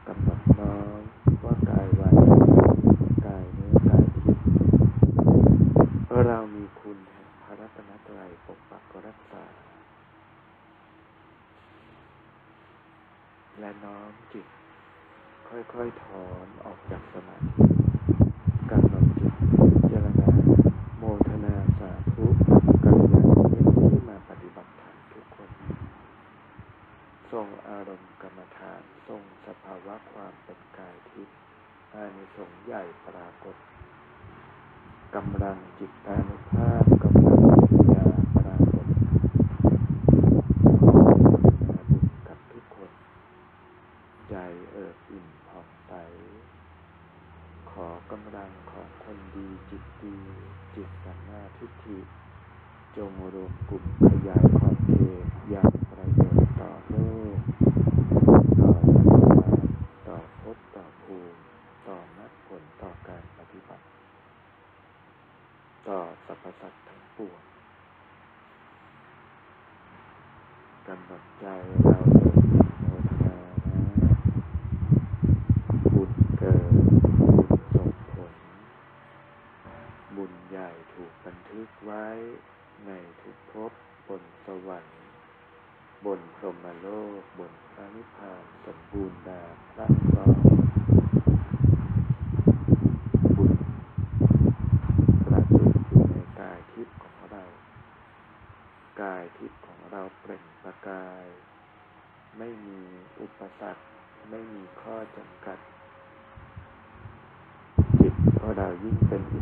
Speaker 1: กำหนดน้อม และน้อมจิต ค่อยๆถอนออกจากสมาธิการนำจิตพิจรณาโมทนาสาธุกัลยาณมิตรที่มาปฏิบัติธรรมทุกคนทรงอารมณ์กรรมฐานทรงสภาวะความเป็นกายทิพย์อานิสงส์ใหญ่ปรากฏกำลังจิตตานุภาพ โลกบนพระนิพพานสมบูรณ์แบบพระกรบุญประจุอยู่ในกายทิพย์ของเรา กายทิพย์ของเราเปล่งประกาย ไม่มีอุปสรรคไม่มีข้อจำกัด จิตของเรายิ่งเป็นอิ